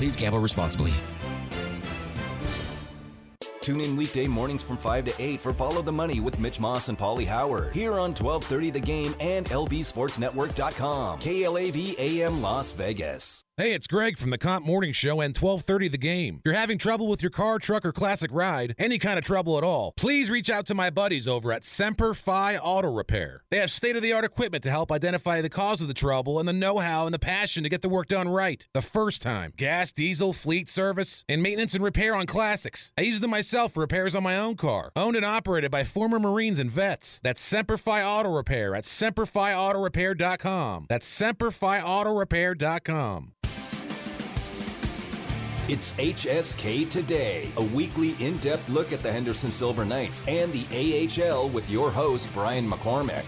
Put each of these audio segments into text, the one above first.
Please gamble responsibly. Tune in weekday mornings from 5 to 8 for Follow the Money with Mitch Moss and Polly Howard. Here on 1230 The Game and LVSportsNetwork.com. KLAV AM Las Vegas. Hey, it's Greg from the Comp Morning Show and 1230 The Game. If you're having trouble with your car, truck, or classic ride, any kind of trouble at all, please reach out to my buddies over at Semper Fi Auto Repair. They have state-of-the-art equipment to help identify the cause of the trouble and the know-how and the passion to get the work done right. The first time. Gas, diesel, fleet service, and maintenance and repair on classics. I use them myself for repairs on my own car. Owned and operated by former Marines and vets. That's Semper Fi Auto Repair at SemperFiAutoRepair.com. That's SemperFiAutoRepair.com. It's HSK Today, a weekly in depth look at the Henderson Silver Knights and the AHL with your host, Brian McCormick.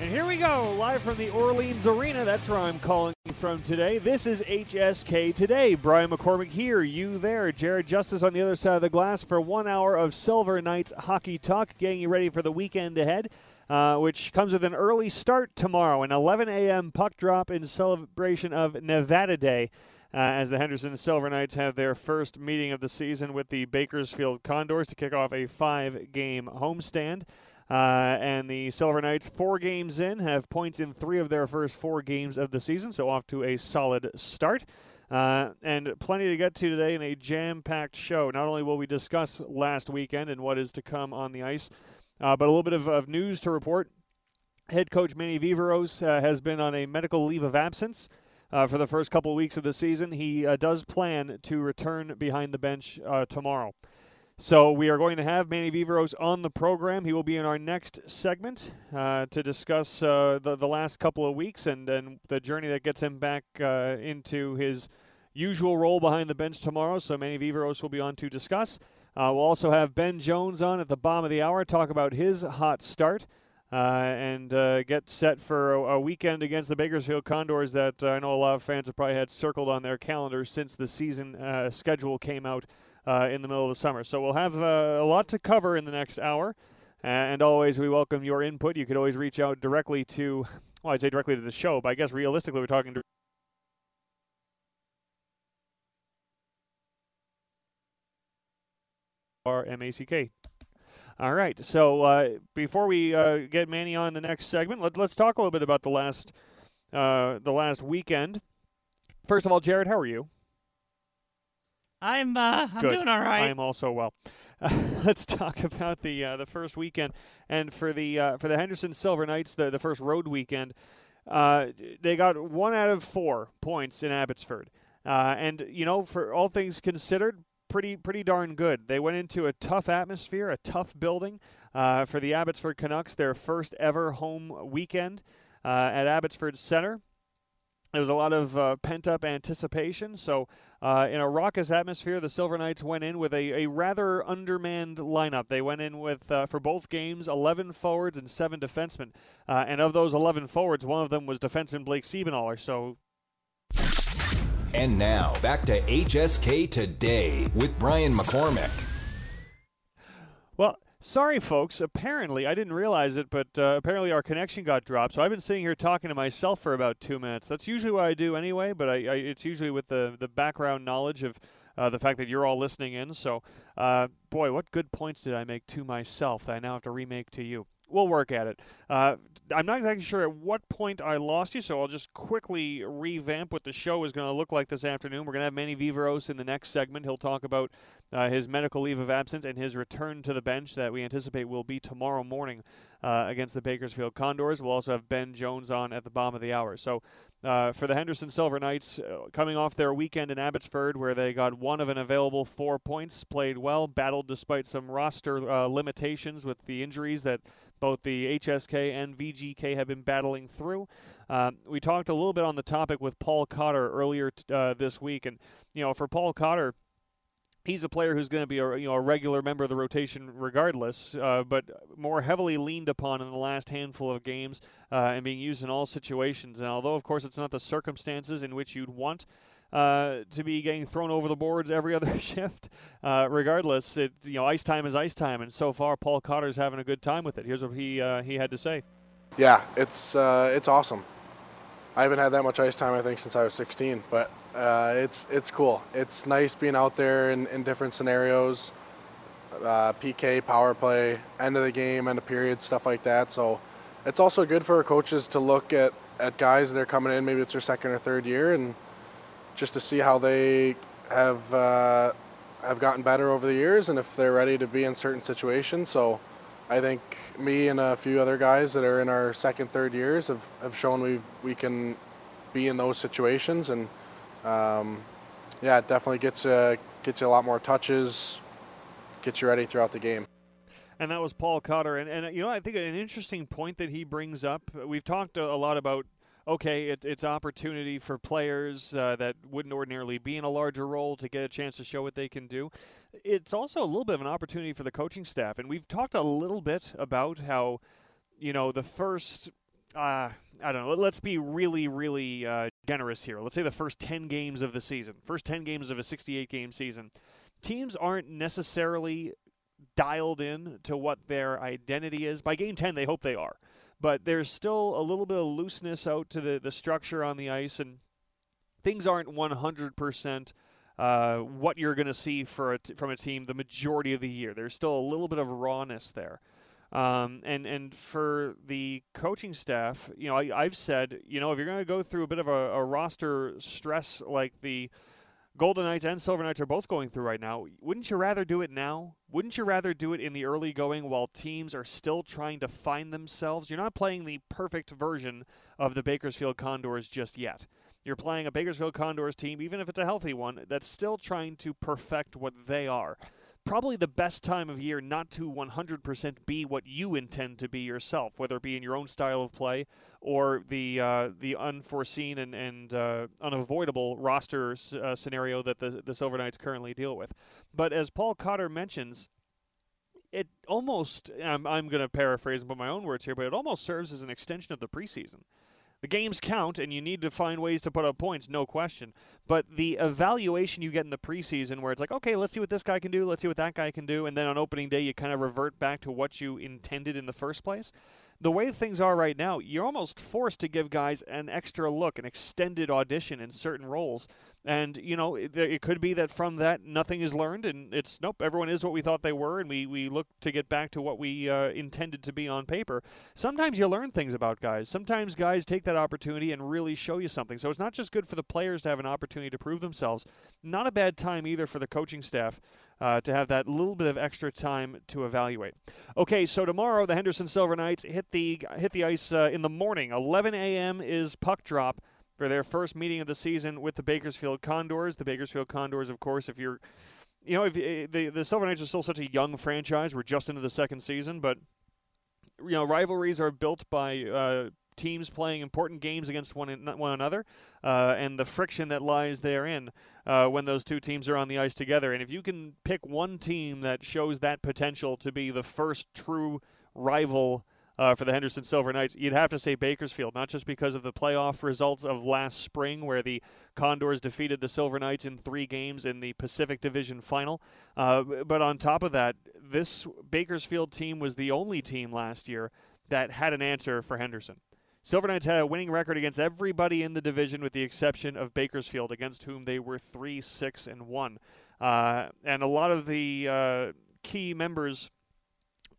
And here we go, live from the Orleans Arena. That's where I'm calling from today. This is HSK Today. Brian McCormick here, you there. Jared Justice on the other side of the glass for one hour of Silver Knights hockey talk, getting you ready for the weekend ahead uh, which comes with an early start tomorrow, an 11 a.m. puck drop in celebration of Nevada Day. Uh, as the Henderson Silver Knights have their first meeting of the season with the Bakersfield Condors to kick off a five game homestand. Uh, and the Silver Knights, four games in, have points in three of their first four games of the season, so off to a solid start. Uh, and plenty to get to today in a jam packed show. Not only will we discuss last weekend and what is to come on the ice, but a little bit of, of, news to report. Head coach Manny Viveiros uh, has been on a medical leave of absence uh, for the first couple of weeks of the season. He uh, does plan to return behind the bench uh, tomorrow. So we are going to have Manny Viveiros on the program. He will be in our next segment uh, to discuss the, the last couple of weeks and, and the journey that gets him back into his usual role behind the bench tomorrow. So Manny Viveiros will be on to discuss. Uh, we'll also have Ben Jones on at the bottom of the hour, talk about his hot start. Uh, and uh, get set for a, a, weekend against the Bakersfield Condors that uh, I know a lot of fans have probably had circled on their calendars since the season uh, schedule came out uh, in the middle of the summer. So we'll have a lot to cover in the next hour. And always, we welcome your input. You could always reach out directly to, well, I'd say directly to the show, but I guess realistically, we're talking to R M A C K. All right. So uh, before we uh, get Manny on the next segment, let, us talk a little bit about the last uh, the last weekend. First of all, Jared, how are you? I'm uh, I'm Good. doing all right. I'm also well. let's talk about the uh, the first weekend and for the uh, for the Henderson Silver Knights, the the first road weekend. they got one out of four points in Abbotsford. and you know, for all things considered, pretty pretty darn good. They went into a tough atmosphere, a tough building uh, for the Abbotsford Canucks, their first ever home weekend uh, at Abbotsford Center. There was a lot of uh, pent up anticipation. So, uh, in a raucous atmosphere, the Silver Knights went in with a, a rather undermanned lineup. They went in with, uh, for both games, 11 forwards and 7 defensemen. Uh, and of those 11 forwards, one of them was defenseman Blake Siebenthaler. So, and now, back to HSK Today with Brian McCormick. Well, sorry, folks. Apparently, I didn't realize it, but uh, apparently our connection got dropped. So I've been sitting here talking to myself for about two minutes. That's usually what I do anyway, but I, I, it's usually with the, the background knowledge of uh, the fact that you're all listening in. So, uh, boy, what good points did I make to myself that I now have to remake to you? We'll work at it. Uh, I'm not exactly sure at what point I lost you, so I'll just quickly revamp what the show is going to look like this afternoon. We're going to have Manny Viveiros in the next segment. He'll talk about uh, his medical leave of absence and his return to the bench that we anticipate will be tomorrow morning uh, against the Bakersfield Condors. We'll also have Ben Jones on at the bottom of the hour. So uh, for the Henderson Silver Knights, uh, coming off their weekend in Abbotsford where they got one of an available four points, played well, battled despite some roster uh, limitations with the injuries that both the HSK and VGK have been battling through. Uh, we talked a little bit on the topic with Paul Cotter earlier t- uh, this week, and you know, for Paul Cotter, he's a player who's going to be a you know a regular member of the rotation regardless, uh, but more heavily leaned upon in the last handful of games uh, and being used in all situations. And although of course it's not the circumstances in which you'd want uh, to be getting thrown over the boards every other shift. Uh, regardless, it you know ice time is ice time, and so far Paul Cotter's having a good time with it. Here's what he uh, he had to say. Yeah, it's uh, it's awesome. I haven't had that much ice time I think since I was 16, but uh, it's it's cool. It's nice being out there in, in different scenarios, uh, PK, power play, end of the game, end of period, stuff like that. So it's also good for coaches to look at, at guys that are coming in, maybe it's their second or third year, and just to see how they have uh, have gotten better over the years and if they're ready to be in certain situations. So I think me and a few other guys that are in our second, third years have, have shown we we can be in those situations and um, yeah, it definitely gets uh, gets you a lot more touches, gets you ready throughout the game. And that was Paul Cotter. And, and you know, I think an interesting point that he brings up. We've talked a lot about okay, it, it's opportunity for players uh, that wouldn't ordinarily be in a larger role to get a chance to show what they can do. It's also a little bit of an opportunity for the coaching staff, and we've talked a little bit about how, you know, the first. Uh, I don't know. Let's be really, really uh, generous here. Let's say the first 10 games of the season, first 10 games of a 68 game season, teams aren't necessarily dialed in to what their identity is. By game 10, they hope they are but there's still a little bit of looseness out to the, the structure on the ice, and things aren't 100% uh, what you're going to see for a t- from a team the majority of the year. There's still a little bit of rawness there. Um, and and for the coaching staff, you know, I, have said, you know, if you're going to go through a bit of a, a roster stress like the Golden Knights and Silver Knights are both going through right now. Wouldn't you rather do it now? Wouldn't you rather do it in the early going while teams are still trying to find themselves? You're not playing the perfect version of the Bakersfield Condors just yet. You're playing a Bakersfield Condors team, even if it's a healthy one, that's still trying to perfect what they are probably the best time of year not to 100% be what you intend to be yourself, whether it be in your own style of play or the uh, the unforeseen and, and uh, unavoidable roster uh, scenario that the, the Silver Knights currently deal with. But as Paul Cotter mentions, it almost, I'm, I'm going to paraphrase and put my own words here, but it almost serves as an extension of the preseason. The games count, and you need to find ways to put up points, no question. But the evaluation you get in the preseason, where it's like, okay, let's see what this guy can do, let's see what that guy can do, and then on opening day, you kind of revert back to what you intended in the first place the way things are right now, you're almost forced to give guys an extra look, an extended audition in certain roles. And, you know, it, it, could be that from that nothing is learned and it's, nope, everyone is what we thought they were and we, we look to get back to what we uh, intended to be on paper. Sometimes you learn things about guys. Sometimes guys take that opportunity and really show you something. So it's not just good for the players to have an opportunity to prove themselves, not a bad time either for the coaching staff uh, to have that little bit of extra time to evaluate. Okay, so tomorrow the Henderson Silver Knights hit the hit the ice uh, in the morning. 11 a.m. is puck drop for their first meeting of the season with the Bakersfield Condors. The Bakersfield Condors, of course, if you're you know, if eh, the the Silver Knights are still such a young franchise, we're just into the second season, but you know, rivalries are built by uh, teams playing important games against one one another, uh, and the friction that lies therein uh, when those two teams are on the ice together. And if you can pick one team that shows that potential to be the first true rival. Uh, for the Henderson Silver Knights, you'd have to say Bakersfield, not just because of the playoff results of last spring, where the Condors defeated the Silver Knights in three games in the Pacific Division final, uh, but on top of that, this Bakersfield team was the only team last year that had an answer for Henderson. Silver Knights had a winning record against everybody in the division with the exception of Bakersfield, against whom they were 3 6 and 1. Uh, and a lot of the uh, key members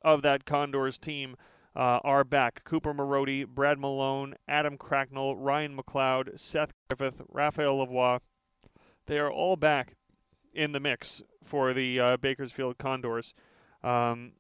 of that Condors team uh, are back Cooper Marody, Brad Malone, Adam Cracknell, Ryan McLeod, Seth Griffith, Raphael Lavoie. They are all back in the mix for the uh, Bakersfield Condors. Um,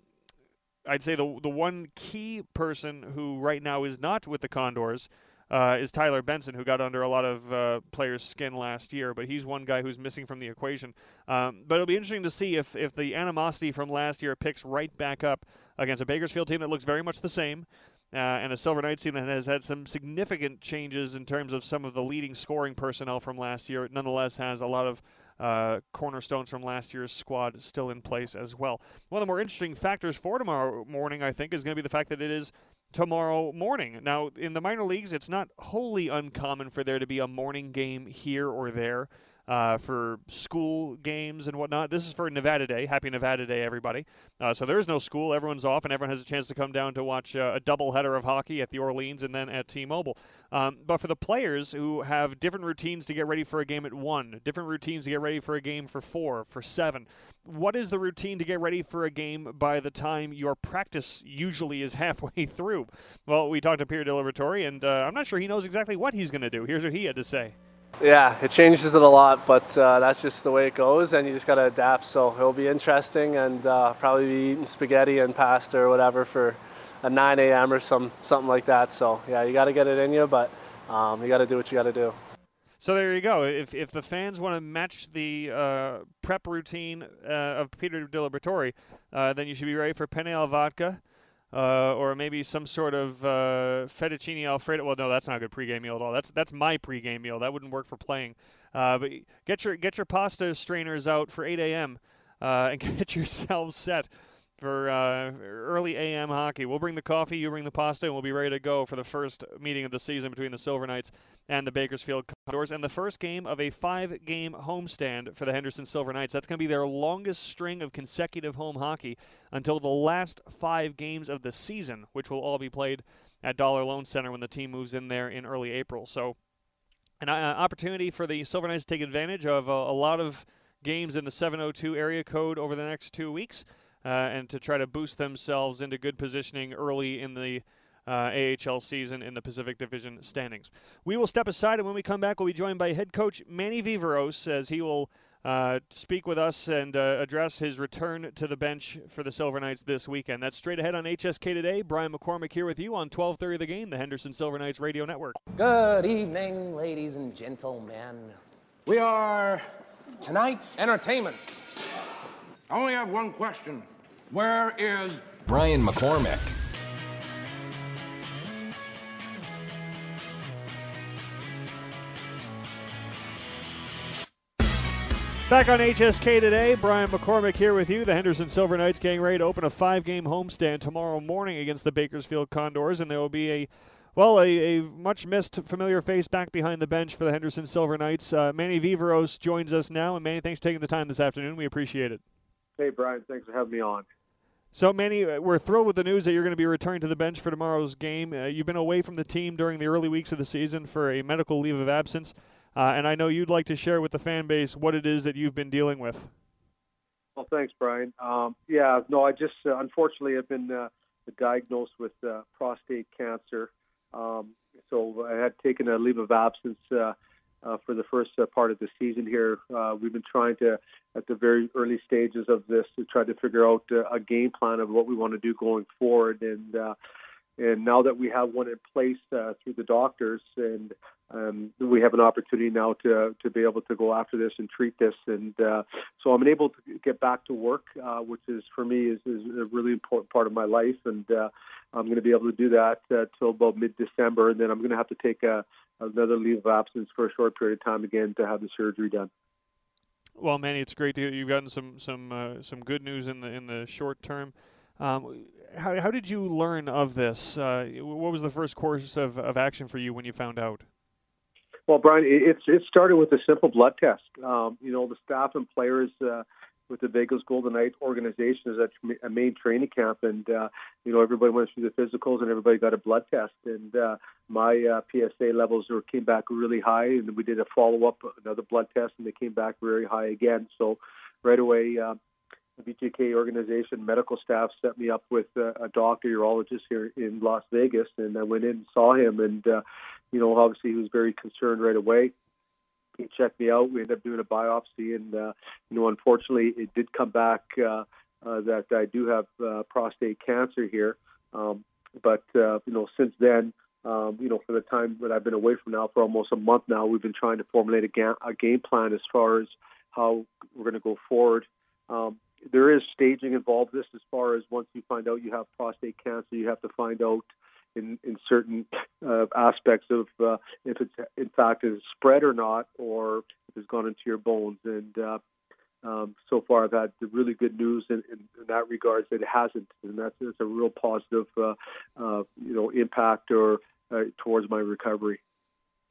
I'd say the the one key person who right now is not with the Condors uh, is Tyler Benson, who got under a lot of uh, players' skin last year, but he's one guy who's missing from the equation. Um, but it'll be interesting to see if, if the animosity from last year picks right back up against a Bakersfield team that looks very much the same. Uh, and a Silver Knights team that has had some significant changes in terms of some of the leading scoring personnel from last year. It nonetheless has a lot of uh, cornerstones from last year's squad still in place as well. One of the more interesting factors for tomorrow morning, I think, is going to be the fact that it is tomorrow morning. Now, in the minor leagues, it's not wholly uncommon for there to be a morning game here or there. Uh, for school games and whatnot. This is for Nevada Day. Happy Nevada Day, everybody. Uh, so there is no school. Everyone's off, and everyone has a chance to come down to watch uh, a doubleheader of hockey at the Orleans and then at T-Mobile. Um, but for the players who have different routines to get ready for a game at one, different routines to get ready for a game for four, for seven, what is the routine to get ready for a game by the time your practice usually is halfway through? Well, we talked to Pierre DiLiberatore, and uh, I'm not sure he knows exactly what he's going to do. Here's what he had to say. Yeah, it changes it a lot, but uh, that's just the way it goes, and you just got to adapt. So it'll be interesting, and uh, probably be eating spaghetti and pasta or whatever for a 9 a.m. or some something like that. So yeah, you got to get it in you, but um, you got to do what you got to do. So there you go. If if the fans want to match the uh, prep routine uh, of Peter DiLiberatore, uh, then you should be ready for penne al vodka uh, or maybe some sort of uh, fettuccine alfredo. Well, no, that's not a good pregame meal at all. That's that's my pregame meal. That wouldn't work for playing. Uh, but get your get your pasta strainers out for 8 a.m. Uh, and get yourselves set for uh, early AM hockey. We'll bring the coffee, you bring the pasta, and we'll be ready to go for the first meeting of the season between the Silver Knights and the Bakersfield Condors, and the first game of a five-game homestand for the Henderson Silver Knights. That's going to be their longest string of consecutive home hockey until the last five games of the season, which will all be played at Dollar Loan Center when the team moves in there in early April. So, an uh, opportunity for the Silver Knights to take advantage of a, a lot of games in the 702 area code over the next two weeks uh, and to try to boost themselves into good positioning early in the uh, AHL season in the Pacific Division standings. We will step aside, and when we come back, we'll be joined by head coach Manny Viveiros as he will uh, speak with us and uh, address his return to the bench for the Silver Knights this weekend. That's straight ahead on HSK today. Brian McCormick here with you on 12:30 the game, the Henderson Silver Knights radio network. Good evening, ladies and gentlemen. We are tonight's entertainment. I only have one question. Where is Brian McCormick? Back on HSK today, Brian McCormick here with you. The Henderson Silver Knights getting ready to open a five-game homestand tomorrow morning against the Bakersfield Condors, and there will be a well, a, a much missed familiar face back behind the bench for the Henderson Silver Knights. Uh, Manny Viveiros joins us now, and Manny, thanks for taking the time this afternoon. We appreciate it. Hey, Brian, thanks for having me on. So, Manny, uh, we're thrilled with the news that you're going to be returning to the bench for tomorrow's game. Uh, you've been away from the team during the early weeks of the season for a medical leave of absence. Uh, and I know you'd like to share with the fan base what it is that you've been dealing with. Well, thanks, Brian. Um, yeah, no, I just uh, unfortunately have been uh, diagnosed with uh, prostate cancer. Um, so I had taken a leave of absence uh, uh, for the first part of the season here. we've been trying to, at the very early stages of this, to try to figure out a game plan of what we want to do going forward. And and now that we have one in place through the doctors and um, we have an opportunity now to to be able to go after this and treat this, and uh, so I'm able to get back to work, uh, which is for me is, is a really important part of my life, and uh, I'm going to be able to do that uh, till about mid-December, and then I'm going to have to take a, another leave of absence for a short period of time again to have the surgery done. Well, Manny, it's great to hear you've gotten some some uh, some good news in the in the short term. Um, how, how did you learn of this? Uh, what was the first course of, of action for you when you found out? Well, Brian, it's it started with a simple blood test. Um, you know, the staff and players uh, with the Vegas Golden Knight organization is at a main training camp, and uh, you know everybody went through the physicals and everybody got a blood test. And uh, my uh, PSA levels were came back really high, and we did a follow up, another blood test, and they came back very high again. So right away. Uh, the VGK organization medical staff set me up with uh, a doctor urologist here in Las Vegas, and I went in and saw him, and uh, you know, obviously he was very concerned right away. He checked me out. We ended up doing a biopsy, and uh, you know, unfortunately, it did come back uh, uh, that I do have uh, prostate cancer here. Um, but uh, you know, since then, um, you know, for the time that I've been away from now for almost a month now, we've been trying to formulate a, ga- a game plan as far as how we're going to go forward. Um, there is staging involved. This as far as once you find out you have prostate cancer, you have to find out in, in certain uh, aspects of uh, if it's in fact is spread or not, or if it's gone into your bones. And uh, um, so far, I've had the really good news in, in, in that regards that it hasn't, and that's, that's a real positive, uh, uh, you know, impact or uh, towards my recovery.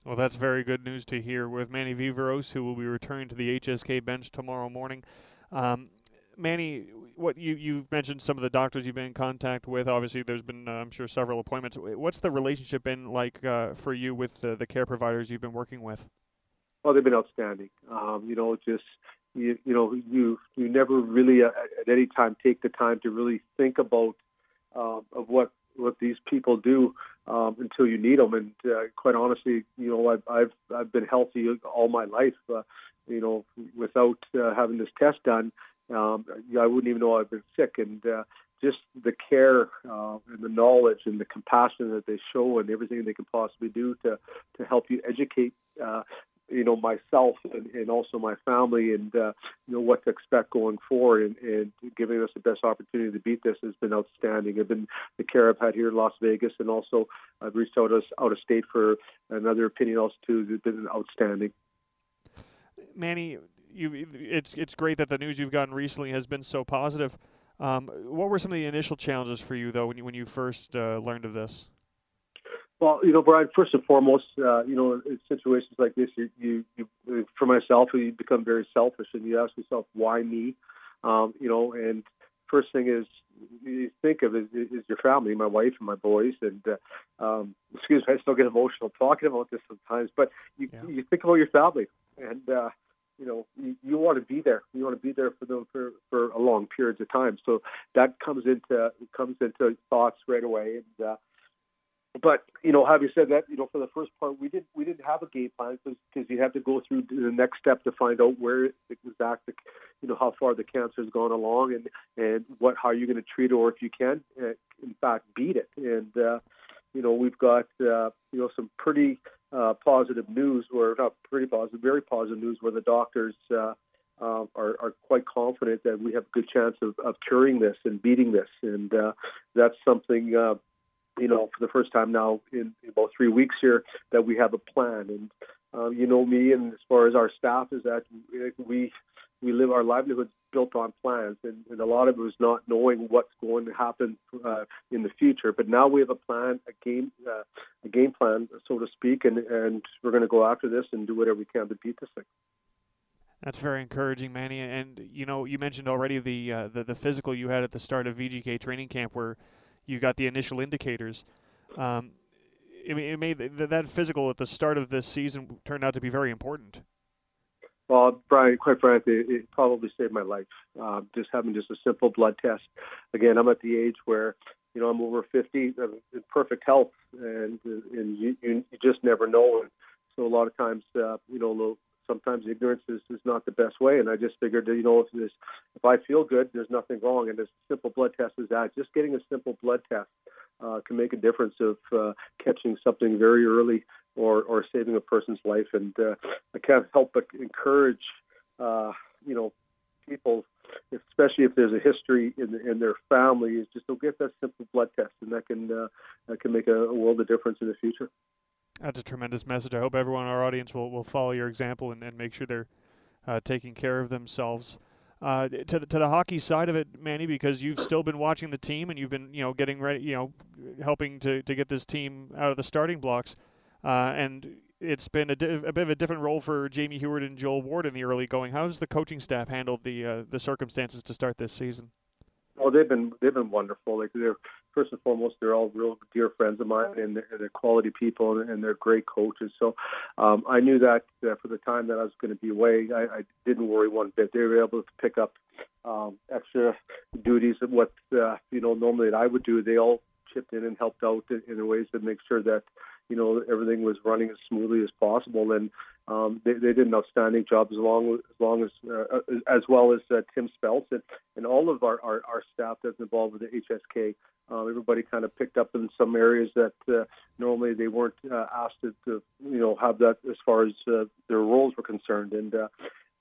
Well, that's very good news to hear with Manny Viveiros, who will be returning to the HSK bench tomorrow morning. Um, Manny, what you you've mentioned some of the doctors you've been in contact with. Obviously, there's been uh, I'm sure several appointments. What's the relationship been like uh, for you with the, the care providers you've been working with? Well, they've been outstanding. Um, you know, just you, you know you you never really uh, at any time take the time to really think about uh, of what what these people do um, until you need them. And uh, quite honestly, you know, I've I've, I've been healthy all my life. Uh, you know, without uh, having this test done, um, I wouldn't even know I've been sick. And uh, just the care uh, and the knowledge and the compassion that they show and everything they can possibly do to to help you educate uh, you know myself and, and also my family and uh, you know what to expect going forward and, and giving us the best opportunity to beat this has been outstanding. I've been the care I've had here in Las Vegas and also I've reached out us out of state for another opinion also too. It's been outstanding. Manny, you it's it's great that the news you've gotten recently has been so positive. Um, what were some of the initial challenges for you though when you when you first uh, learned of this? Well, you know, Brian. First and foremost, uh, you know, in situations like this, you, you, you, for myself, you become very selfish, and you ask yourself, why me? Um, you know, and first thing is you think of is, is your family, my wife and my boys, and uh, um, excuse me, I still get emotional talking about this sometimes, but you yeah. you think about your family, and uh, you know you, you want to be there. You want to be there for them for for a long periods of time. So that comes into comes into thoughts right away, and uh, but you know, having said that, you know, for the first part, we didn't we didn't have a game plan because you have to go through the next step to find out where exact, you know, how far the cancer has gone along and and what how you're going to treat it or if you can, uh, in fact, beat it. And uh, you know, we've got uh, you know some pretty uh, positive news, or not pretty positive, very positive news, where the doctors. Uh, uh, are, are quite confident that we have a good chance of, of curing this and beating this, and uh, that's something uh, you know, for the first time now in, in about three weeks here, that we have a plan. And you know me, and as far as our staff is that we we live our livelihoods built on plans, and, and a lot of it was not knowing what's going to happen uh, in the future. But now we have a plan, a game, uh, a game plan, so to speak, and and we're going to go after this and do whatever we can to beat this thing. That's very encouraging, Manny. And you know, you mentioned already the uh, the, the physical you had at the start of VGK training camp, where you got the initial indicators. Um, it, it made th- that physical at the start of this season turned out to be very important. Well, Brian, quite frankly, it probably saved my life. Uh, just having just a simple blood test. Again, I'm at the age where, you know, I'm over 50, I'm in perfect health, and and you, you just never know. And so a lot of times, uh, you know, sometimes ignorance is, is not the best way. And I just figured, you know, if this, if I feel good, there's nothing wrong. And as simple blood test as that, just getting a simple blood test uh, can make a difference of uh, catching something very early or, or saving a person's life. And uh, I can't help but encourage, uh, you know, people, especially if there's a history in, in their family, is just to get that simple blood test, and that can uh, that can make a, a world of difference in the future. That's a tremendous message. I hope everyone in our audience will, will follow your example and, and make sure they're uh, taking care of themselves. Uh, to the, to the hockey side of it, Manny, because you've still been watching the team and you've been you know getting ready, you know, helping to, to get this team out of the starting blocks, uh, and it's been a, di- a, bit of a different role for Jamie Heward and Joel Ward in the early going. How's the coaching staff handled the uh, the circumstances to start this season? Well, they've been they've been wonderful. Like they're first and foremost, they're all real dear friends of mine, and they're, they're quality people, and, they're great coaches. So um, I knew that uh, for the time that I was going to be away, I, I didn't worry one bit. They were able to pick up um, extra duties of what uh, you know normally that I would do. They all chipped in and helped out in, in ways to make sure that you know everything was running as smoothly as possible. And um, they, they did an outstanding job as long as long as uh, as well as uh, Tim Speltz and, and all of our, our, our staff that's involved with the HSK. Uh, everybody kind of picked up in some areas that uh, normally they weren't uh, asked to, to, you know, have that as far as uh, their roles were concerned. And uh,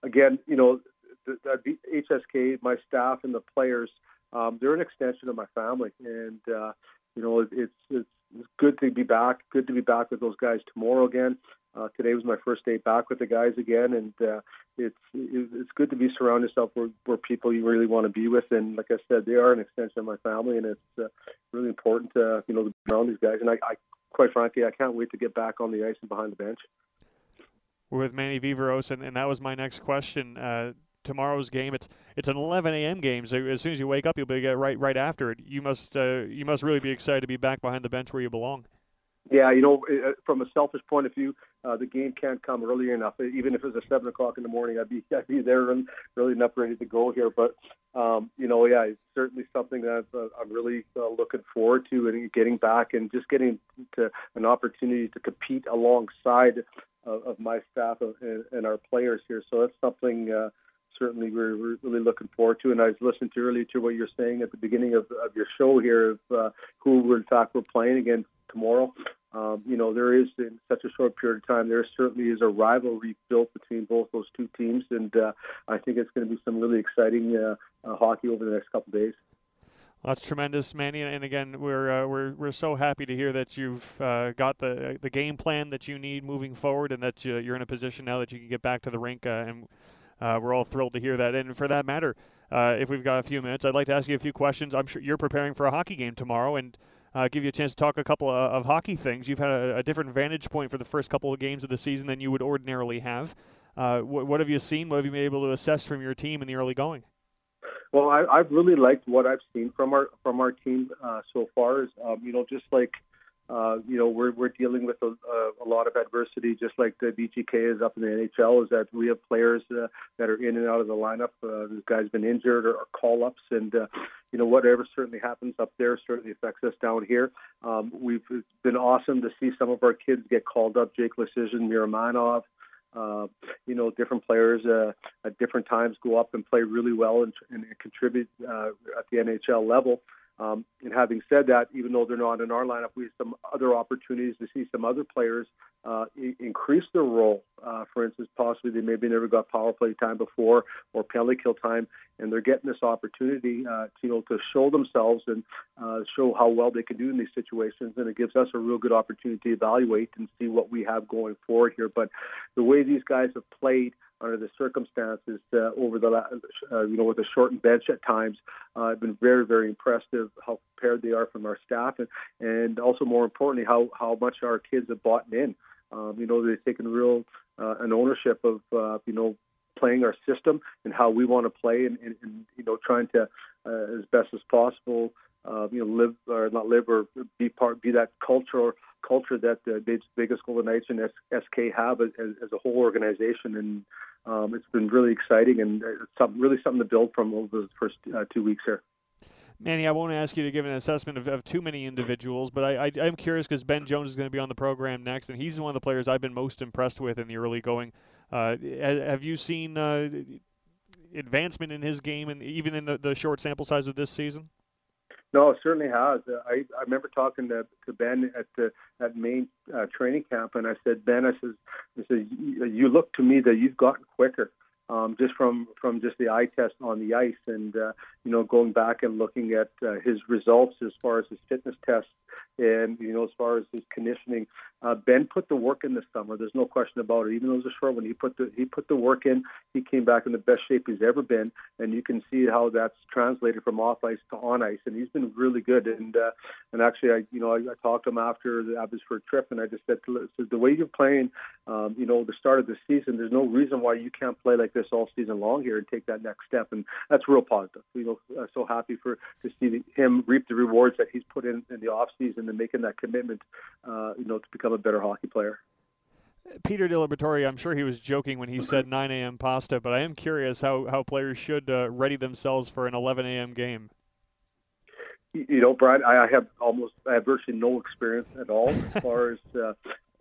again, you know, the, the HSK, my staff and the players, um, they're an extension of my family, and uh, you know, it's it's it's good to be back. Good to be back with those guys tomorrow again. Uh, today was my first day back with the guys again, and uh, it's it's good to be surrounded yourself where, where people you really want to be with. And like I said, they are an extension of my family, and it's uh, really important to you know to be around these guys. And I, I quite frankly, I can't wait to get back on the ice and behind the bench. We're with Manny Viveiros, and, and that was my next question. Uh, tomorrow's game, it's it's an 11 a.m. game, so as soon as you wake up, you'll be right right after it. You must uh, you must really be excited to be back behind the bench where you belong. Yeah, you know, uh, from a selfish point of view, uh, the game can't come early enough. Even if it was a seven o'clock in the morning, I'd be I'd be there and really enough ready to go here. But um, you know, yeah, it's certainly something that uh, I'm really uh, looking forward to and getting back and just getting to an opportunity to compete alongside of, of my staff and, and, our players here. So that's something. Uh, certainly we're, we're, really looking forward to. And I was listening to earlier to what you're saying at the beginning of, of your show here of uh, who in fact we're playing against tomorrow. Um, you know, there is in such a short period of time, there certainly is a rivalry built between both those two teams, and uh, I think it's going to be some really exciting uh, uh, hockey over the next couple of days. That's tremendous, Manny. And again, we're uh, we're we're so happy to hear that you've uh, got the the game plan that you need moving forward, and that you're in a position now that you can get back to the rink. Uh, and we're all thrilled to hear that. And for that matter, if we've got a few minutes, I'd like to ask you a few questions. I'm sure you're preparing for a hockey game tomorrow, and uh, give you a chance to talk a couple of, of hockey things. You've had a, a, different vantage point for the first couple of games of the season than you would ordinarily have. Uh, wh- what have you seen? What have you been able to assess from your team in the early going? Well, I, have really liked what I've seen from our from our team uh, so far. Is um, you know just like uh, you know, we're we're dealing with a, a, lot of adversity, just like the VGK is up in the NHL. Is that we have players uh, that are in and out of the lineup. Uh, this guy's been injured or, or call ups, and uh, you know whatever certainly happens up there certainly affects us down here. Um, we've it's been awesome to see some of our kids get called up. Jake Leschyshyn, Miromanov. Uh, you know, different players uh, at different times go up and play really well and, and contribute uh, at the NHL level. Um, and having said that, even though they're not in our lineup, we have some other opportunities to see some other players uh, I- increase their role. Uh, for instance, possibly they maybe never got power play time before or penalty kill time, and they're getting this opportunity uh, to you know to show themselves and uh, show how well they can do in these situations. And it gives us a real good opportunity to evaluate and see what we have going forward here. But the way these guys have played under the circumstances uh, over the uh, you know with a shortened bench at times. Uh, I've been very very impressive how prepared they are from our staff and and also more importantly how how much our kids have bought in. Um, you know they've taken real uh, an ownership of uh, you know playing our system and how we want to play and, and, and you know trying to uh, as best as possible uh, you know live or not live or be part be that culture culture that the Vegas Golden Knights and SK have as, as a whole organization and um, it's been really exciting and something, really something to build from over the first uh, two weeks here. Manny, I won't ask you to give an assessment of, of too many individuals, but I, I, am curious because Ben Jones is going to be on the program next, and he's one of the players I've been most impressed with in the early going. Uh, have you seen uh, advancement in his game, and even in the, the short sample size of this season? No, it certainly has. Uh, I, I remember talking to, to Ben at the at main uh, training camp, and I said, Ben, I says, I says, you look to me that you've gotten quicker um, just from from just the eye test on the ice, and uh, you know going back and looking at uh, his results as far as his fitness tests, and you know as far as his conditioning. Uh, ben put the work in this summer. There's no question about it. Even though it was a short one, he put the he put the work in. He came back in the best shape he's ever been, and you can see how that's translated from off ice to on ice. And he's been really good. And uh, and actually, I you know I, I talked to him after the Abbotsford trip, and I just said, to, so the way you're playing, um, you know, the start of the season, there's no reason why you can't play like this all season long here and take that next step. And that's real positive. You know, uh, so happy for to see him reap the rewards that he's put in in the off season and making that commitment, uh, you know, to become a better hockey player. Peter DiLiberatore, I'm sure he was joking when he said 9 a.m. pasta, but I am curious how, how players should uh, ready themselves for an 11 a.m. game. You know, Brian, I have almost, I have virtually no experience at all as far as uh,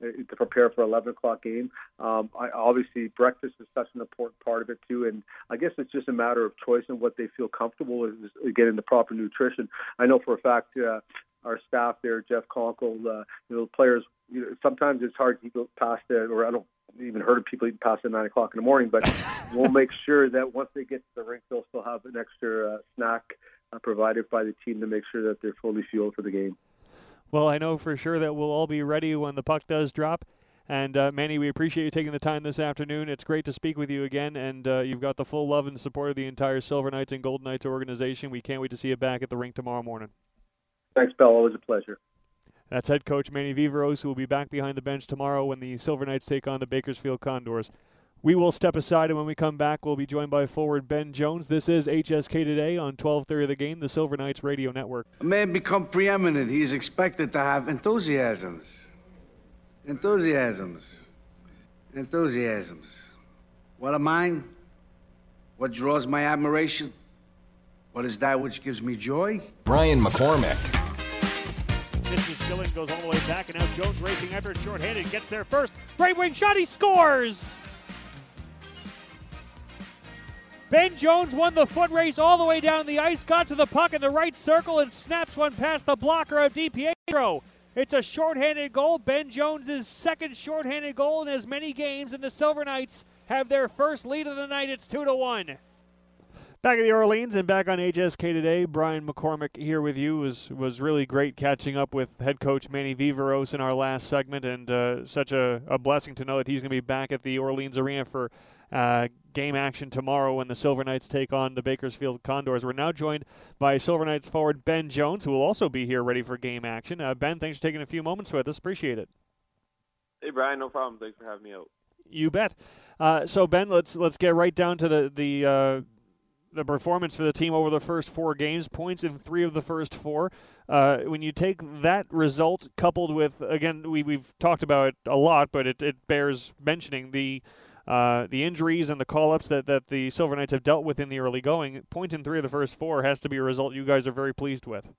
to prepare for 11 o'clock game. Um, I, obviously, breakfast is such an important part of it too, and I guess it's just a matter of choice and what they feel comfortable with getting the proper nutrition. I know for a fact uh, our staff there, Jeff Conkle, uh, you know, players. You know, sometimes it's hard to go past it, or I don't even heard of people eating past at nine o'clock in the morning. But we'll make sure that once they get to the rink, they'll still have an extra uh, snack uh, provided by the team to make sure that they're fully fueled for the game. Well, I know for sure that we'll all be ready when the puck does drop. And uh, Manny, we appreciate you taking the time this afternoon. It's great to speak with you again, and uh, you've got the full love and support of the entire Silver Knights and Golden Knights organization. We can't wait to see you back at the rink tomorrow morning. Thanks, Bill. Always a pleasure. That's head coach Manny Viveiros, who will be back behind the bench tomorrow when the Silver Knights take on the Bakersfield Condors. We will step aside, and when we come back, we'll be joined by forward Ben Jones. This is HSK Today on 12:30 The Game, the Silver Knights Radio Network. A man become preeminent, he is expected to have enthusiasms. Enthusiasms. Enthusiasms. What are mine? What draws my admiration? What is that which gives me joy? Brian McCormick. Misses Schilling goes all the way back, and now Jones racing after it shorthanded, gets there first. Right wing shot, he scores! Ben Jones won the foot race all the way down the ice, got to the puck in the right circle, and snaps one past the blocker of DiPietro. It's a shorthanded goal. Ben Jones' second shorthanded goal in as many games, and the Silver Knights have their first lead of the night. It's 2 to 1. Back at the Orleans and back on HSK today, Brian McCormick here with you was was really great catching up with head coach Manny Viveiros in our last segment, and uh, such a, a blessing to know that he's going to be back at the Orleans Arena for uh, game action tomorrow when the Silver Knights take on the Bakersfield Condors. We're now joined by Silver Knights forward Ben Jones, who will also be here ready for game action. Uh, ben, thanks for taking a few moments with us. Appreciate it. Hey Brian, no problem. Thanks for having me out. You bet. Uh, so Ben, let's let's get right down to the the uh, the performance for the team over the first four games, points in three of the first four. Uh, when you take that result coupled with, again, we, we've talked about it a lot, but it, it bears mentioning the uh, the injuries and the call-ups that, that the Silver Knights have dealt with in the early going. Point in three of the first four has to be a result you guys are very pleased with.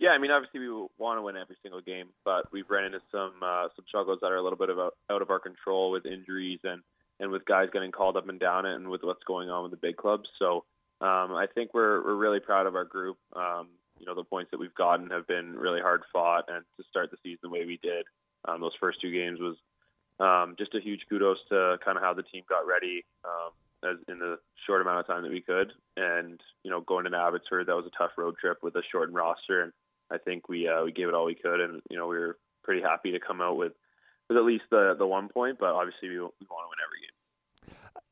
Yeah, I mean, obviously we want to win every single game, but we've ran into some uh, some struggles that are a little bit of a, out of our control with injuries and and with guys getting called up and down it and with what's going on with the big clubs. So um, I think we're we're really proud of our group. Um, you know, the points that we've gotten have been really hard fought, and to start the season the way we did, um, those first two games was um, just a huge kudos to kind of how the team got ready um, as in the short amount of time that we could. And you know, going into Abbotsford, that was a tough road trip with a shortened roster, and I think we uh, we gave it all we could, and you know, we were pretty happy to come out with with at least the the one point. But obviously, we, we want to win every game.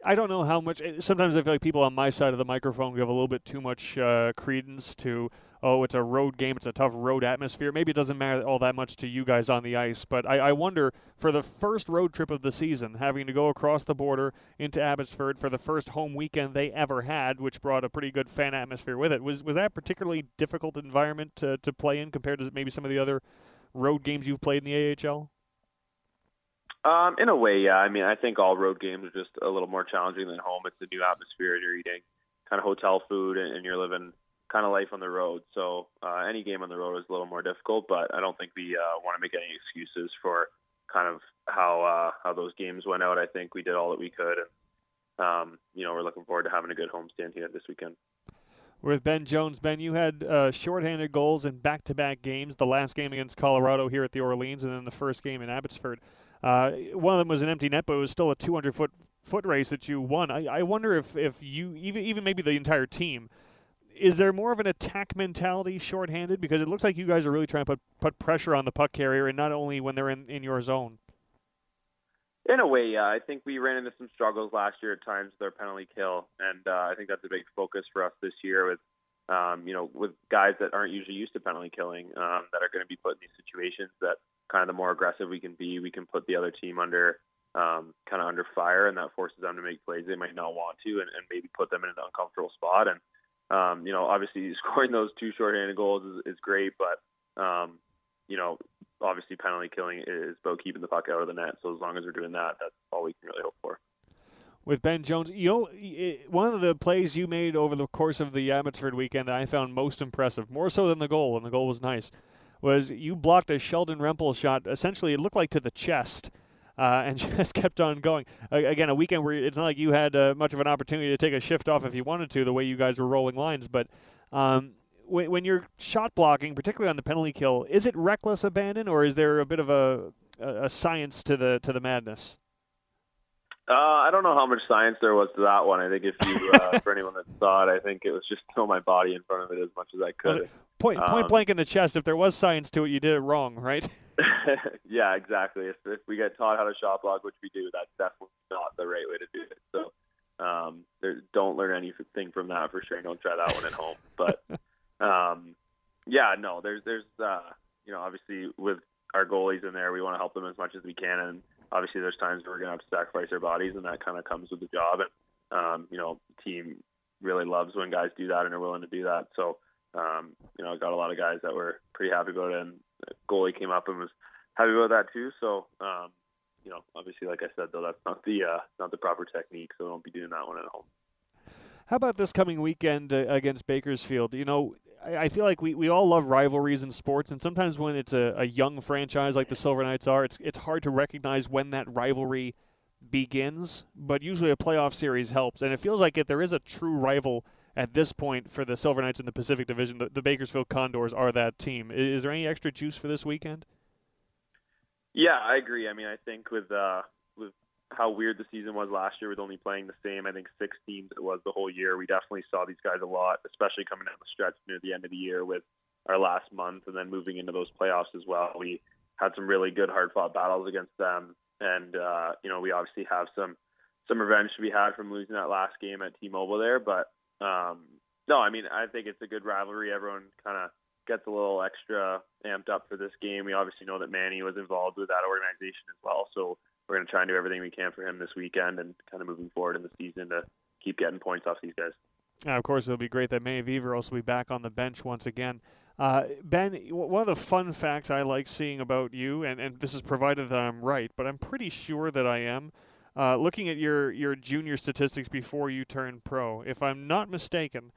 I don't know how much. Eh, sometimes I feel like people on my side of the microphone give a little bit too much uh, credence to, oh, it's a road game, it's a tough road atmosphere. Maybe it doesn't matter all that much to you guys on the ice, but I, I wonder for the first road trip of the season, having to go across the border into Abbotsford for the first home weekend they ever had, which brought a pretty good fan atmosphere with it. Was was that a particularly difficult environment to, to play in compared to maybe some of the other road games you've played in the AHL? Um, in a way, yeah. I mean, I think all road games are just a little more challenging than home. It's a new atmosphere, you're eating kind of hotel food, and, and you're living kind of life on the road. So uh, any game on the road is a little more difficult, but I don't think we uh, want to make any excuses for kind of how uh, how those games went out. I think we did all that we could, and um, you know, we're looking forward to having a good homestand here this weekend. With Ben Jones, Ben, you had uh, shorthanded goals in back-to-back games. The last game against Colorado here at the Orleans, and then the first game in Abbotsford. Uh, one of them was an empty net, but it was still a 200 foot foot race that you won. I, I wonder if, if you even even maybe the entire team is there more of an attack mentality shorthanded because it looks like you guys are really trying to put put pressure on the puck carrier and not only when they're in, in your zone. In a way, yeah. I think we ran into some struggles last year at times with our penalty kill, and uh, I think that's a big focus for us this year with, um, you know, with guys that aren't usually used to penalty killing, um, that are going to be put in these situations that kind of the more aggressive we can be, we can put the other team under um, kind of under fire, and that forces them to make plays they might not want to, and, and maybe put them in an uncomfortable spot. And um, you know, obviously scoring those two shorthanded goals is, is great, but um, you know, obviously penalty killing is about keeping the puck out of the net. So as long as we're doing that, that's all we can really hope for. With Ben Jones, you know, one of the plays you made over the course of the Abbotsford weekend that I found most impressive, more so than the goal, and the goal was nice, was you blocked a Sheldon Rempal shot. Essentially, it looked like to the chest. Uh, and just kept on going. Again, a weekend where it's not like you had uh, much of an opportunity to take a shift off if you wanted to, the way you guys were rolling lines. But um, when, when, you're shot blocking, particularly on the penalty kill, is it reckless abandon, or is there a bit of a, a, a science to the to the madness? Uh, I don't know how much science there was to that one. I think if you, uh, for anyone that saw it, I think it was just throw my body in front of it as much as I could. Point, um, blank in the chest. If there was science to it, you did it wrong, right? yeah, exactly. If, if we get taught how to shot block, which we do, that's definitely not the right way to do it. So um, there, don't learn anything from that for sure. Don't try that one at home. But um, yeah, no, there's there's uh, you you know, obviously with our goalies in there, we want to help them as much as we can, and obviously there's times where we're gonna have to sacrifice our bodies, and that kind of comes with the job. And um, you know, team really loves when guys do that and are willing to do that. So um, you know, I got a lot of guys that were pretty happy about it, and goalie came up and was happy about that too. So um, you know, obviously, like I said, though, that's not the uh, not the proper technique, so don't be doing that one at home. How about this coming weekend uh, against Bakersfield? You know, I, I, feel like we, we all love rivalries in sports, and sometimes when it's a, a young franchise like the Silver Knights are, it's it's hard to recognize when that rivalry begins. But usually, a playoff series helps, and it feels like if there is a true rival at this point for the Silver Knights in the Pacific Division, the, the Bakersfield Condors are that team. Is, is there any extra juice for this weekend? Yeah, I agree. I mean, I think with uh, with how weird the season was last year with only playing the same, I think six teams it was the whole year. We definitely saw these guys a lot, especially coming down the stretch near the end of the year with our last month and then moving into those playoffs as well. We had some really good hard fought battles against them, and uh, you know we obviously have some some revenge to be had from losing that last game at T-Mobile there. But um, no, I mean I think it's a good rivalry. Everyone kind of gets a little extra amped up for this game. We obviously know that Manny was involved with that organization as well, so we're going to try and do everything we can for him this weekend and kind of moving forward in the season to keep getting points off these guys. Of course, it'll be great that Manny Viveiros also be back on the bench once again. Uh, ben, one of the fun facts I like seeing about you, and, and this is provided that I'm right, but I'm pretty sure that I am. Uh, looking at your, your junior statistics before you turned pro, if I'm not mistaken,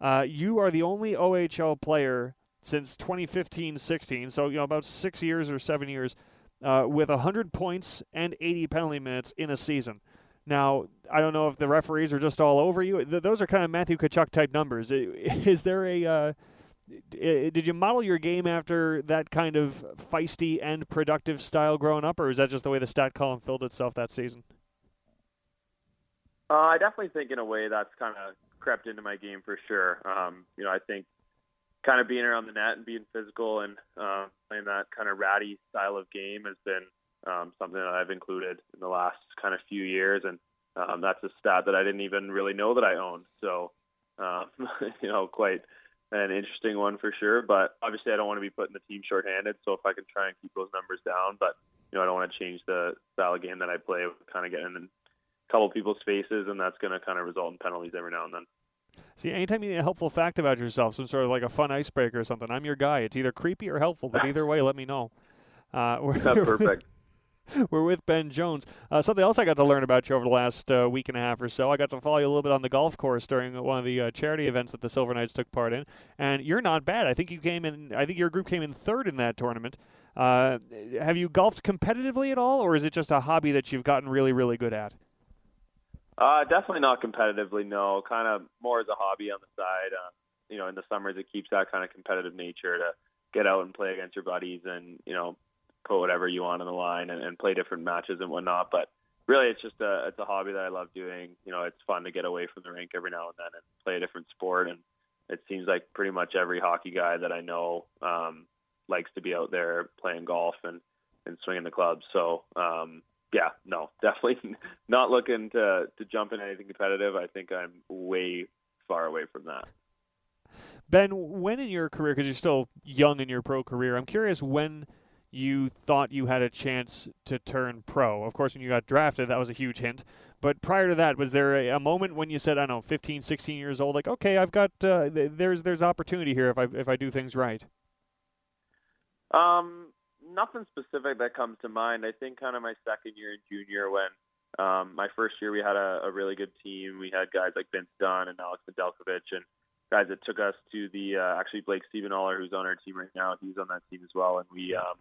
uh, you are the only OHL player since 2015-16, so you know about six years or seven years, uh, with 100 points and 80 penalty minutes in a season. Now, I don't know if the referees are just all over you. Th- those are kind of Matthew Tkachuk type numbers. Is there a uh, did you model your game after that kind of feisty and productive style growing up, or is that just the way the stat column filled itself that season? Uh, I definitely think, in a way, that's kind of crept into my game for sure. Um, you know, I think kind of being around the net and being physical and uh, playing that kind of ratty style of game has been um, something that I've included in the last kind of few years, and um, that's a stat that I didn't even really know that I owned. So, um, you know, quite an interesting one for sure. But obviously, I don't want to be putting the team shorthanded. So if I can try and keep those numbers down, but you know, I don't want to change the style of game that I play, kind of getting in a couple people's faces, and that's going to kind of result in penalties every now and then. See, anytime you need a helpful fact about yourself, some sort of like a fun icebreaker or something, I'm your guy. It's either creepy or helpful, but either way, let me know. Uh, we're, That's perfect. we're with Ben Jones. Uh, something else I got to learn about you over the last uh, week and a half or so. I got to follow you a little bit on the golf course during one of the uh, charity events that the Silver Knights took part in, and you're not bad. I think you came in. I think your group came in third in that tournament. Uh, have you golfed competitively at all, or is it just a hobby that you've gotten really, really good at? Uh, definitely not competitively. No, kind of more as a hobby on the side. Uh, you know, in the summers it keeps that kind of competitive nature to get out and play against your buddies and you know put whatever you want on the line and, and play different matches and whatnot. But really, it's just a it's a hobby that I love doing. You know, it's fun to get away from the rink every now and then and play a different sport. And it seems like pretty much every hockey guy that I know um, likes to be out there playing golf and and swinging the clubs. So um, yeah, no, definitely not looking to to jump in anything competitive. I think I'm way far away from that. Ben, when in your career, because you're still young in your pro career, I'm curious when you thought you had a chance to turn pro. Of course, when you got drafted, that was a huge hint. But prior to that, was there a, a moment when you said, I don't know, 15, 16 years old, like, okay, I've got uh, th- there's there's opportunity here if I if I do things right. Um, nothing specific that comes to mind. I think kind of my second year in junior when um, my first year we had a, a really good team. We had guys like Vince Dunn and Alex Nedeljkovic and guys that took us to the uh, actually Blake Siebenaler who's on our team right now. He's on that team as well, and we um,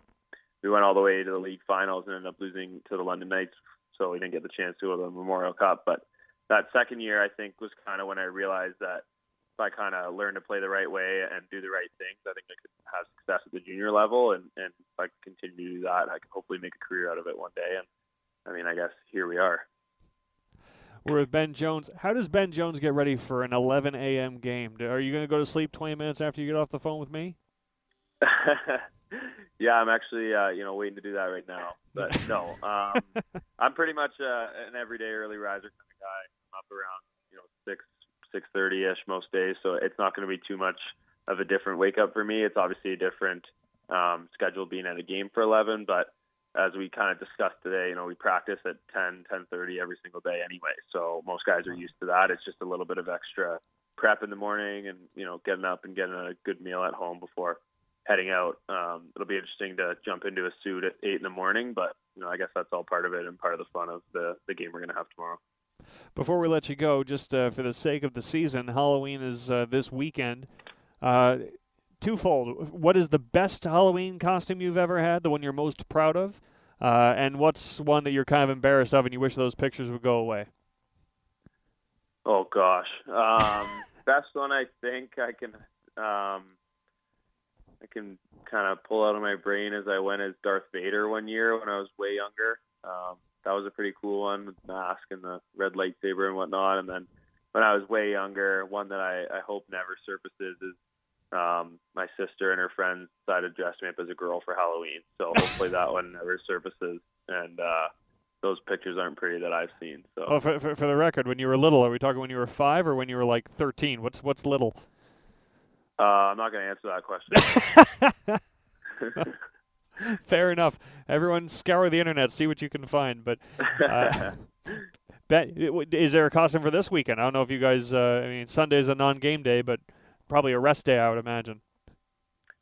we went all the way to the league finals and ended up losing to the London Knights, so we didn't get the chance to go to the Memorial Cup. But that second year, I think, was kind of when I realized that if I kind of learn to play the right way and do the right things, I think I could have success at the junior level. And, and if I continue to do that, I can hopefully make a career out of it one day. And I mean, I guess here we are. We're with Ben Jones. How does Ben Jones get ready for an 11 a.m. game? Are you going to go to sleep 20 minutes after you get off the phone with me? yeah, I'm actually uh, you know waiting to do that right now. But no, um, I'm pretty much uh, an everyday early riser kind of guy. I'm up around you know six six thirty ish most days, so it's not going to be too much of a different wake up for me. It's obviously a different um, scheduled being at a game for 11. But as we kind of discussed today, you know, we practice at 10, 10:30 every single day anyway. So most guys are used to that. It's just a little bit of extra prep in the morning, and you know, getting up and getting a good meal at home before heading out. Um, it'll be interesting to jump into a suit at eight in the morning, but you know, I guess that's all part of it and part of the fun of the the game we're going to have tomorrow. Before we let you go, just uh, for the sake of the season, Halloween is uh, this weekend. Uh, twofold. What is the best Halloween costume you've ever had? The one you're most proud of? Uh, and what's one that you're kind of embarrassed of and you wish those pictures would go away? Oh gosh, um, best one I think I can um, I can kind of pull out of my brain as I went as Darth Vader one year when I was way younger. Um, that was a pretty cool one with the mask and the red lightsaber and whatnot. And then when I was way younger, one that I, I hope never surfaces is um, my sister and her friends decided to dress me up as a girl for Halloween. So hopefully that one never surfaces. And uh, those pictures aren't pretty that I've seen. So. Oh, for, for, for the record, when you were little, are we talking when you were five or when you were like thirteen? What's what's little? Uh, I'm not going to answer that question. Fair enough. Everyone scour the internet, see what you can find. But uh, bet, is there a costume for this weekend? I don't know if you guys. Uh, I mean, Sunday's a non-game day, but probably a rest day, I would imagine.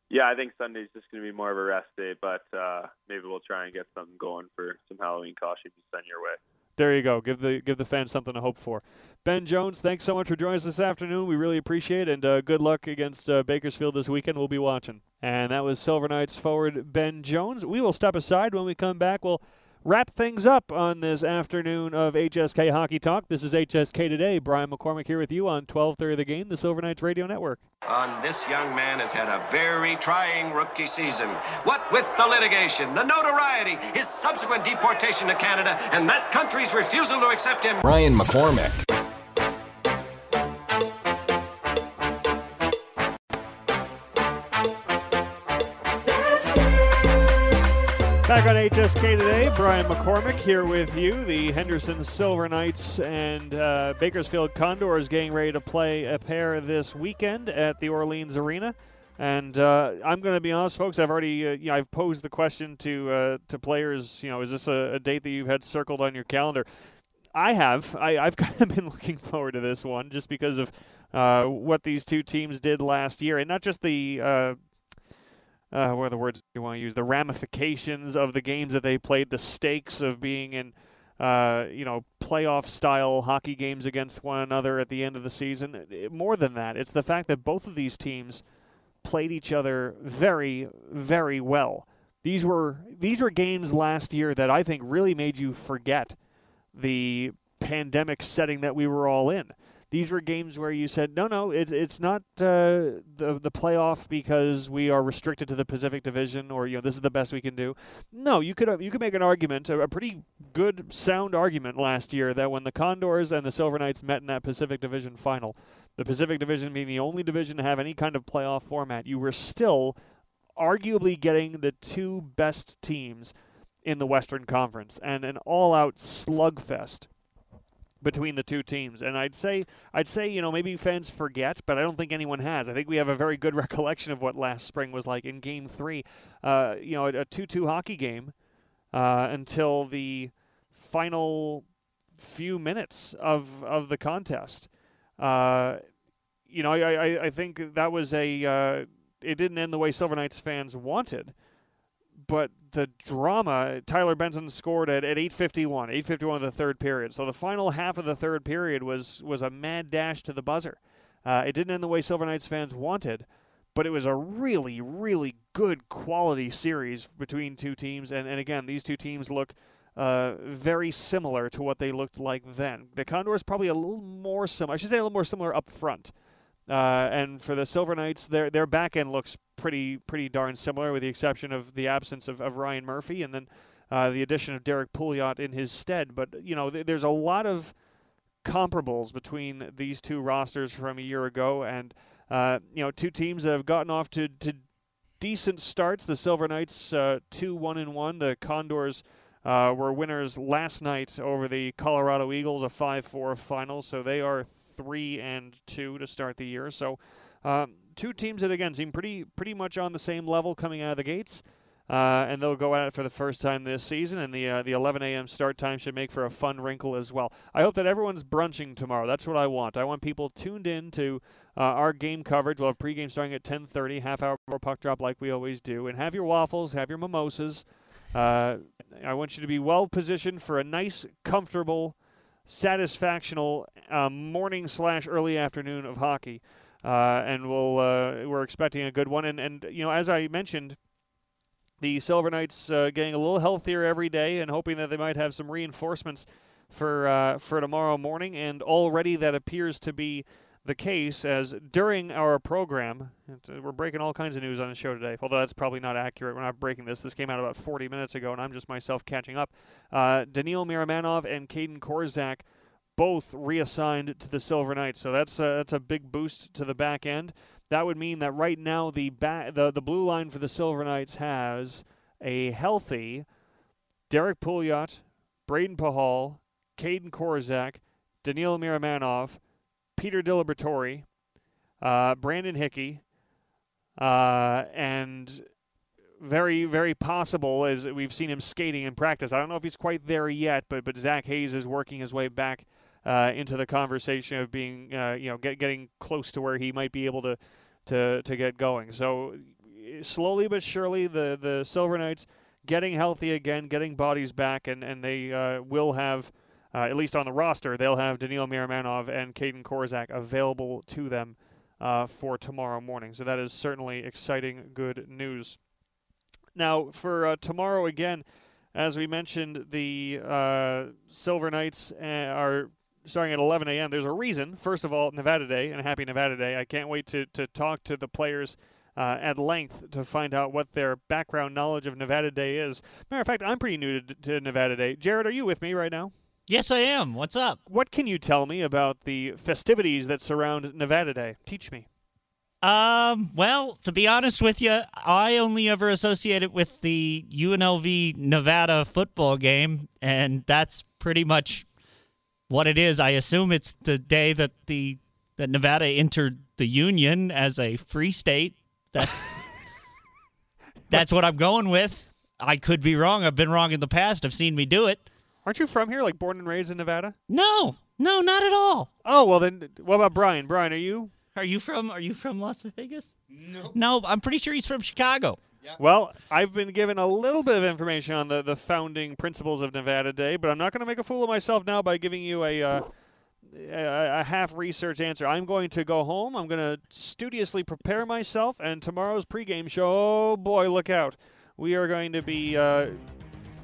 Yeah, I think Sunday's just going to be more of a rest day, but uh, maybe we'll try and get something going for some Halloween costumes to send your way. There you go. Give the give the fans something to hope for. Ben Jones, thanks so much for joining us this afternoon. We really appreciate it, and uh, good luck against uh, Bakersfield this weekend. We'll be watching. And that was Silver Knights forward Ben Jones. We will step aside when we come back. We'll wrap things up on this afternoon of HSK Hockey Talk. This is HSK Today. Brian McCormick here with you on 12:30 The Game, the Silver Knights Radio Network. On this young man has had a very trying rookie season. What with the litigation, the notoriety, his subsequent deportation to Canada, and that country's refusal to accept him. Brian McCormick. Back on HSK today, Brian McCormick here with you. The Henderson Silver Knights and uh, Bakersfield Condors getting ready to play a pair this weekend at the Orleans Arena. And uh, I'm going to be honest, folks. I've already, uh, you know, I've posed the question to uh, to players. You know, is this a, a, date that you've had circled on your calendar? I have. I, have kind of been looking forward to this one just because of uh, what these two teams did last year, and not just the uh, uh, what are the words you want to use? The ramifications of the games that they played, the stakes of being in, uh, you know, playoff style hockey games against one another at the end of the season. More than that, it's the fact that both of these teams played each other very, very well. These were these were games last year that I think really made you forget the pandemic setting that we were all in these were games where you said, no, no, it's it's not uh, the the playoff because we are restricted to the Pacific Division, or you know this is the best we can do. No, you could you could make an argument, a, a pretty good, sound argument last year that when the Condors and the Silver Knights met in that Pacific Division final, the Pacific Division being the only division to have any kind of playoff format, you were still arguably getting the two best teams in the Western Conference and an all-out slugfest between the two teams. And I'd say I'd say, you know, maybe fans forget, but I don't think anyone has. I think we have a very good recollection of what last spring was like in game 3. Uh, you know, a 2-2 hockey game uh, until the final few minutes of of the contest. Uh, you know, I, I, I think that was a uh, it didn't end the way Silver Knights fans wanted but the drama, Tyler Benson scored at, at 8:51, 8:51 of the third period. So the final half of the third period was was a mad dash to the buzzer. Uh, it didn't end the way Silver Knights fans wanted, but it was a really, really good quality series between two teams. And, and again, these two teams look uh, very similar to what they looked like then. The Condors probably a little more similar. I should say a little more similar up front. Uh, and for the Silver Knights, their their back end looks pretty pretty darn similar, with the exception of the absence of, of Ryan Murphy and then uh, the addition of Derrick Pouliot in his stead. But you know, th- there's a lot of comparables between these two rosters from a year ago, and uh, you know, two teams that have gotten off to, to decent starts. The Silver Knights uh, two one and one. The Condors. Uh, were winners last night over the Colorado Eagles, a 5 4 final, so they are three and two to start the year. So um, two teams that again seem pretty pretty much on the same level coming out of the gates. Uh, and they'll go at it for the first time this season, and the uh, the 11 a.m. start time should make for a fun wrinkle as well. I hope that everyone's brunching tomorrow. That's what I want. I want people tuned in to uh, our game coverage. We'll have pregame starting at 10:30, half hour before puck drop, like we always do, and have your waffles, have your mimosas. Uh, I want you to be well positioned for a nice, comfortable, satisfactional um, morning slash early afternoon of hockey. Uh, and we'll uh, we're expecting a good one. And and you know, as I mentioned, the Silver Knights uh, getting a little healthier every day, and hoping that they might have some reinforcements for uh, for tomorrow morning. And already that appears to be the case, as during our program, uh, we're breaking all kinds of news on the show today. Although that's probably not accurate. We're not breaking this. This came out about 40 minutes ago, and I'm just myself catching up. Uh, Daniil Miromanov and Kaedan Korczak both reassigned to the Silver Knights, so that's a, that's a big boost to the back end. That would mean that right now the ba- the the blue line for the Silver Knights has a healthy Derrick Pouliot, Brayden Pachal, Kaedan Korczak, Daniil Miromanov, Peter DiLiberatore, uh, Brandon Hickey, uh, and very, very possible as we've seen him skating in practice. I don't know if he's quite there yet, but but Zach Hayes is working his way back uh, into the conversation of being, uh, you know, get, getting close to where he might be able to, to, to get going. So slowly but surely, the, the Silver Knights getting healthy again, getting bodies back, and, and they uh, will have, uh, at least on the roster, they'll have Daniil Miromanov and Kaedan Korczak available to them uh, for tomorrow morning. So that is certainly exciting, good news. Now, for uh, tomorrow again, as we mentioned, the uh, Silver Knights uh, are starting at 11 a.m. There's a reason. First of all, Nevada Day and Happy Nevada Day. I can't wait to, to talk to the players uh, at length to find out what their background knowledge of Nevada Day is. Matter of fact, I'm pretty new to, to Nevada Day. Jared, are you with me right now? Yes, I am. What's up? What can you tell me about the festivities that surround Nevada Day? Teach me. Um, well, to be honest with you, I only ever associate it with the UNLV Nevada football game, and that's pretty much what it is. I assume it's the day that the that Nevada entered the union as a free state. That's that's what I'm going with. I could be wrong. I've been wrong in the past. I've seen me do it. Aren't you from here, like born and raised in Nevada? No, no, not at all. Oh well, then what about Brian? Brian, are you? Are you from? Are you from Las Vegas? No. No, I'm pretty sure he's from Chicago. Well, I've been given a little bit of information on the, the founding principles of Nevada Day, but I'm not going to make a fool of myself now by giving you a, uh, a, a half research answer. I'm going to go home. I'm going to studiously prepare myself, and tomorrow's pregame show, oh boy, look out. We are going to be uh,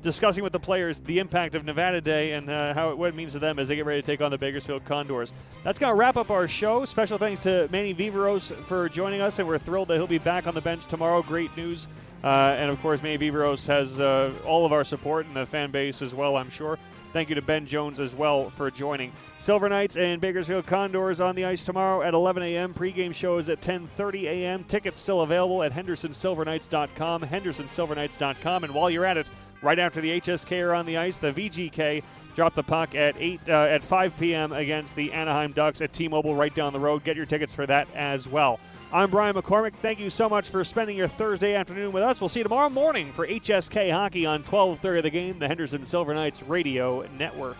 discussing with the players the impact of Nevada Day and uh, how it, what it means to them as they get ready to take on the Bakersfield Condors. That's going to wrap up our show. Special thanks to Manny Viveiros for joining us, and we're thrilled that he'll be back on the bench tomorrow. Great news. Uh, and of course, Manny Viveiros has uh, all of our support and the fan base as well, I'm sure. Thank you to Ben Jones as well for joining. Silver Knights and Bakersfield Condors on the ice tomorrow at 11 a.m. Pre-game show is at 10:30 a.m. Tickets still available at HendersonSilverKnights.com, HendersonSilverKnights.com, and while you're at it, right after the HSK are on the ice, the VGK drop the puck at eight uh, at 5 p.m. against the Anaheim Ducks at T-Mobile right down the road. Get your tickets for that as well. I'm Brian McCormick. Thank you so much for spending your Thursday afternoon with us. We'll see you tomorrow morning for HSK Hockey on 12:30 of the game, the Henderson Silver Knights Radio Network.